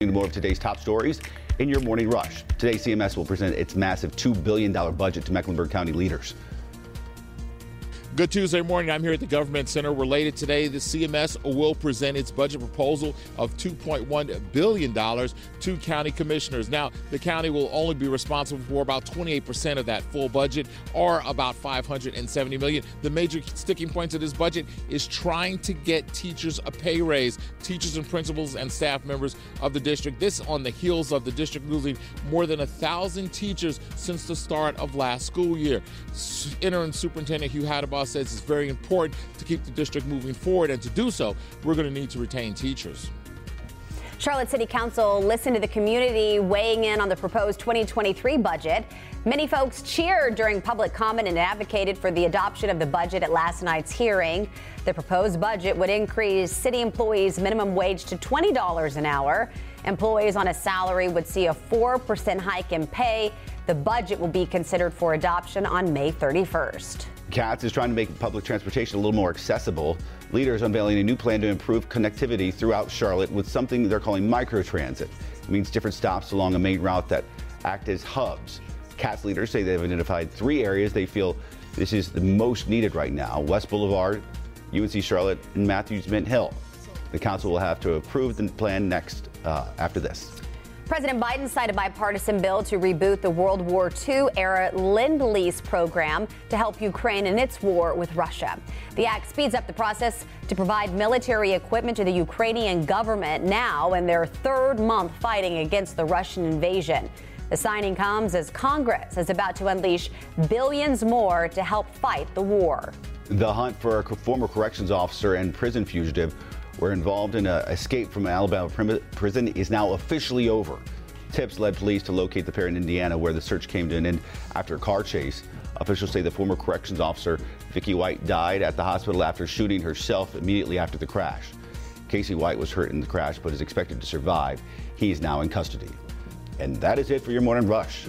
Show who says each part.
Speaker 1: More of today's top stories in your morning rush. Today, CMS will present its massive $2 billion budget to Mecklenburg County leaders.
Speaker 2: Good Tuesday morning. I'm here at the Government Center. Related today, the CMS will present its budget proposal of $2.1 billion to county commissioners. Now, the county will only be responsible for about 28% of that full budget, or about 570 million. The major sticking points of this budget is trying to get teachers a pay raise, teachers and principals and staff members of the district. This on the heels of the district losing more than a thousand teachers since the start of last school year. Interim Superintendent Hugh Hattabaugh says it's very important to keep the district moving forward, and to do so, we're going to need to retain teachers.
Speaker 3: Charlotte City Council listened to the community weighing in on the proposed 2023 budget. Many folks cheered during public comment and advocated for the adoption of the budget at last night's hearing. The proposed budget would increase city employees' minimum wage to $20 an hour. Employees on a salary would see a 4% hike in pay. The budget will be considered for adoption on May 31st.
Speaker 1: CATS is trying to make public transportation a little more accessible. Leaders unveiling a new plan to improve connectivity throughout Charlotte with something they're calling microtransit. It means different stops along a main route that act as hubs. CATS leaders say they've identified three areas they feel this is the most needed right now West Boulevard, UNC Charlotte, and Matthews Mint Hill. The council will have to approve the plan next uh, after this.
Speaker 3: President Biden signed a bipartisan bill to reboot the World War II era Lend Lease program to help Ukraine in its war with Russia. The act speeds up the process to provide military equipment to the Ukrainian government now in their third month fighting against the Russian invasion. The signing comes as Congress is about to unleash billions more to help fight the war.
Speaker 1: The hunt for a former corrections officer and prison fugitive were involved in an escape from an Alabama prison is now officially over. Tips led police to locate the pair in Indiana, where the search came to an end after a car chase. Officials say the former corrections officer, Vicky White, died at the hospital after shooting herself immediately after the crash. Casey White was hurt in the crash but is expected to survive. He is now in custody. And that is it for your morning rush.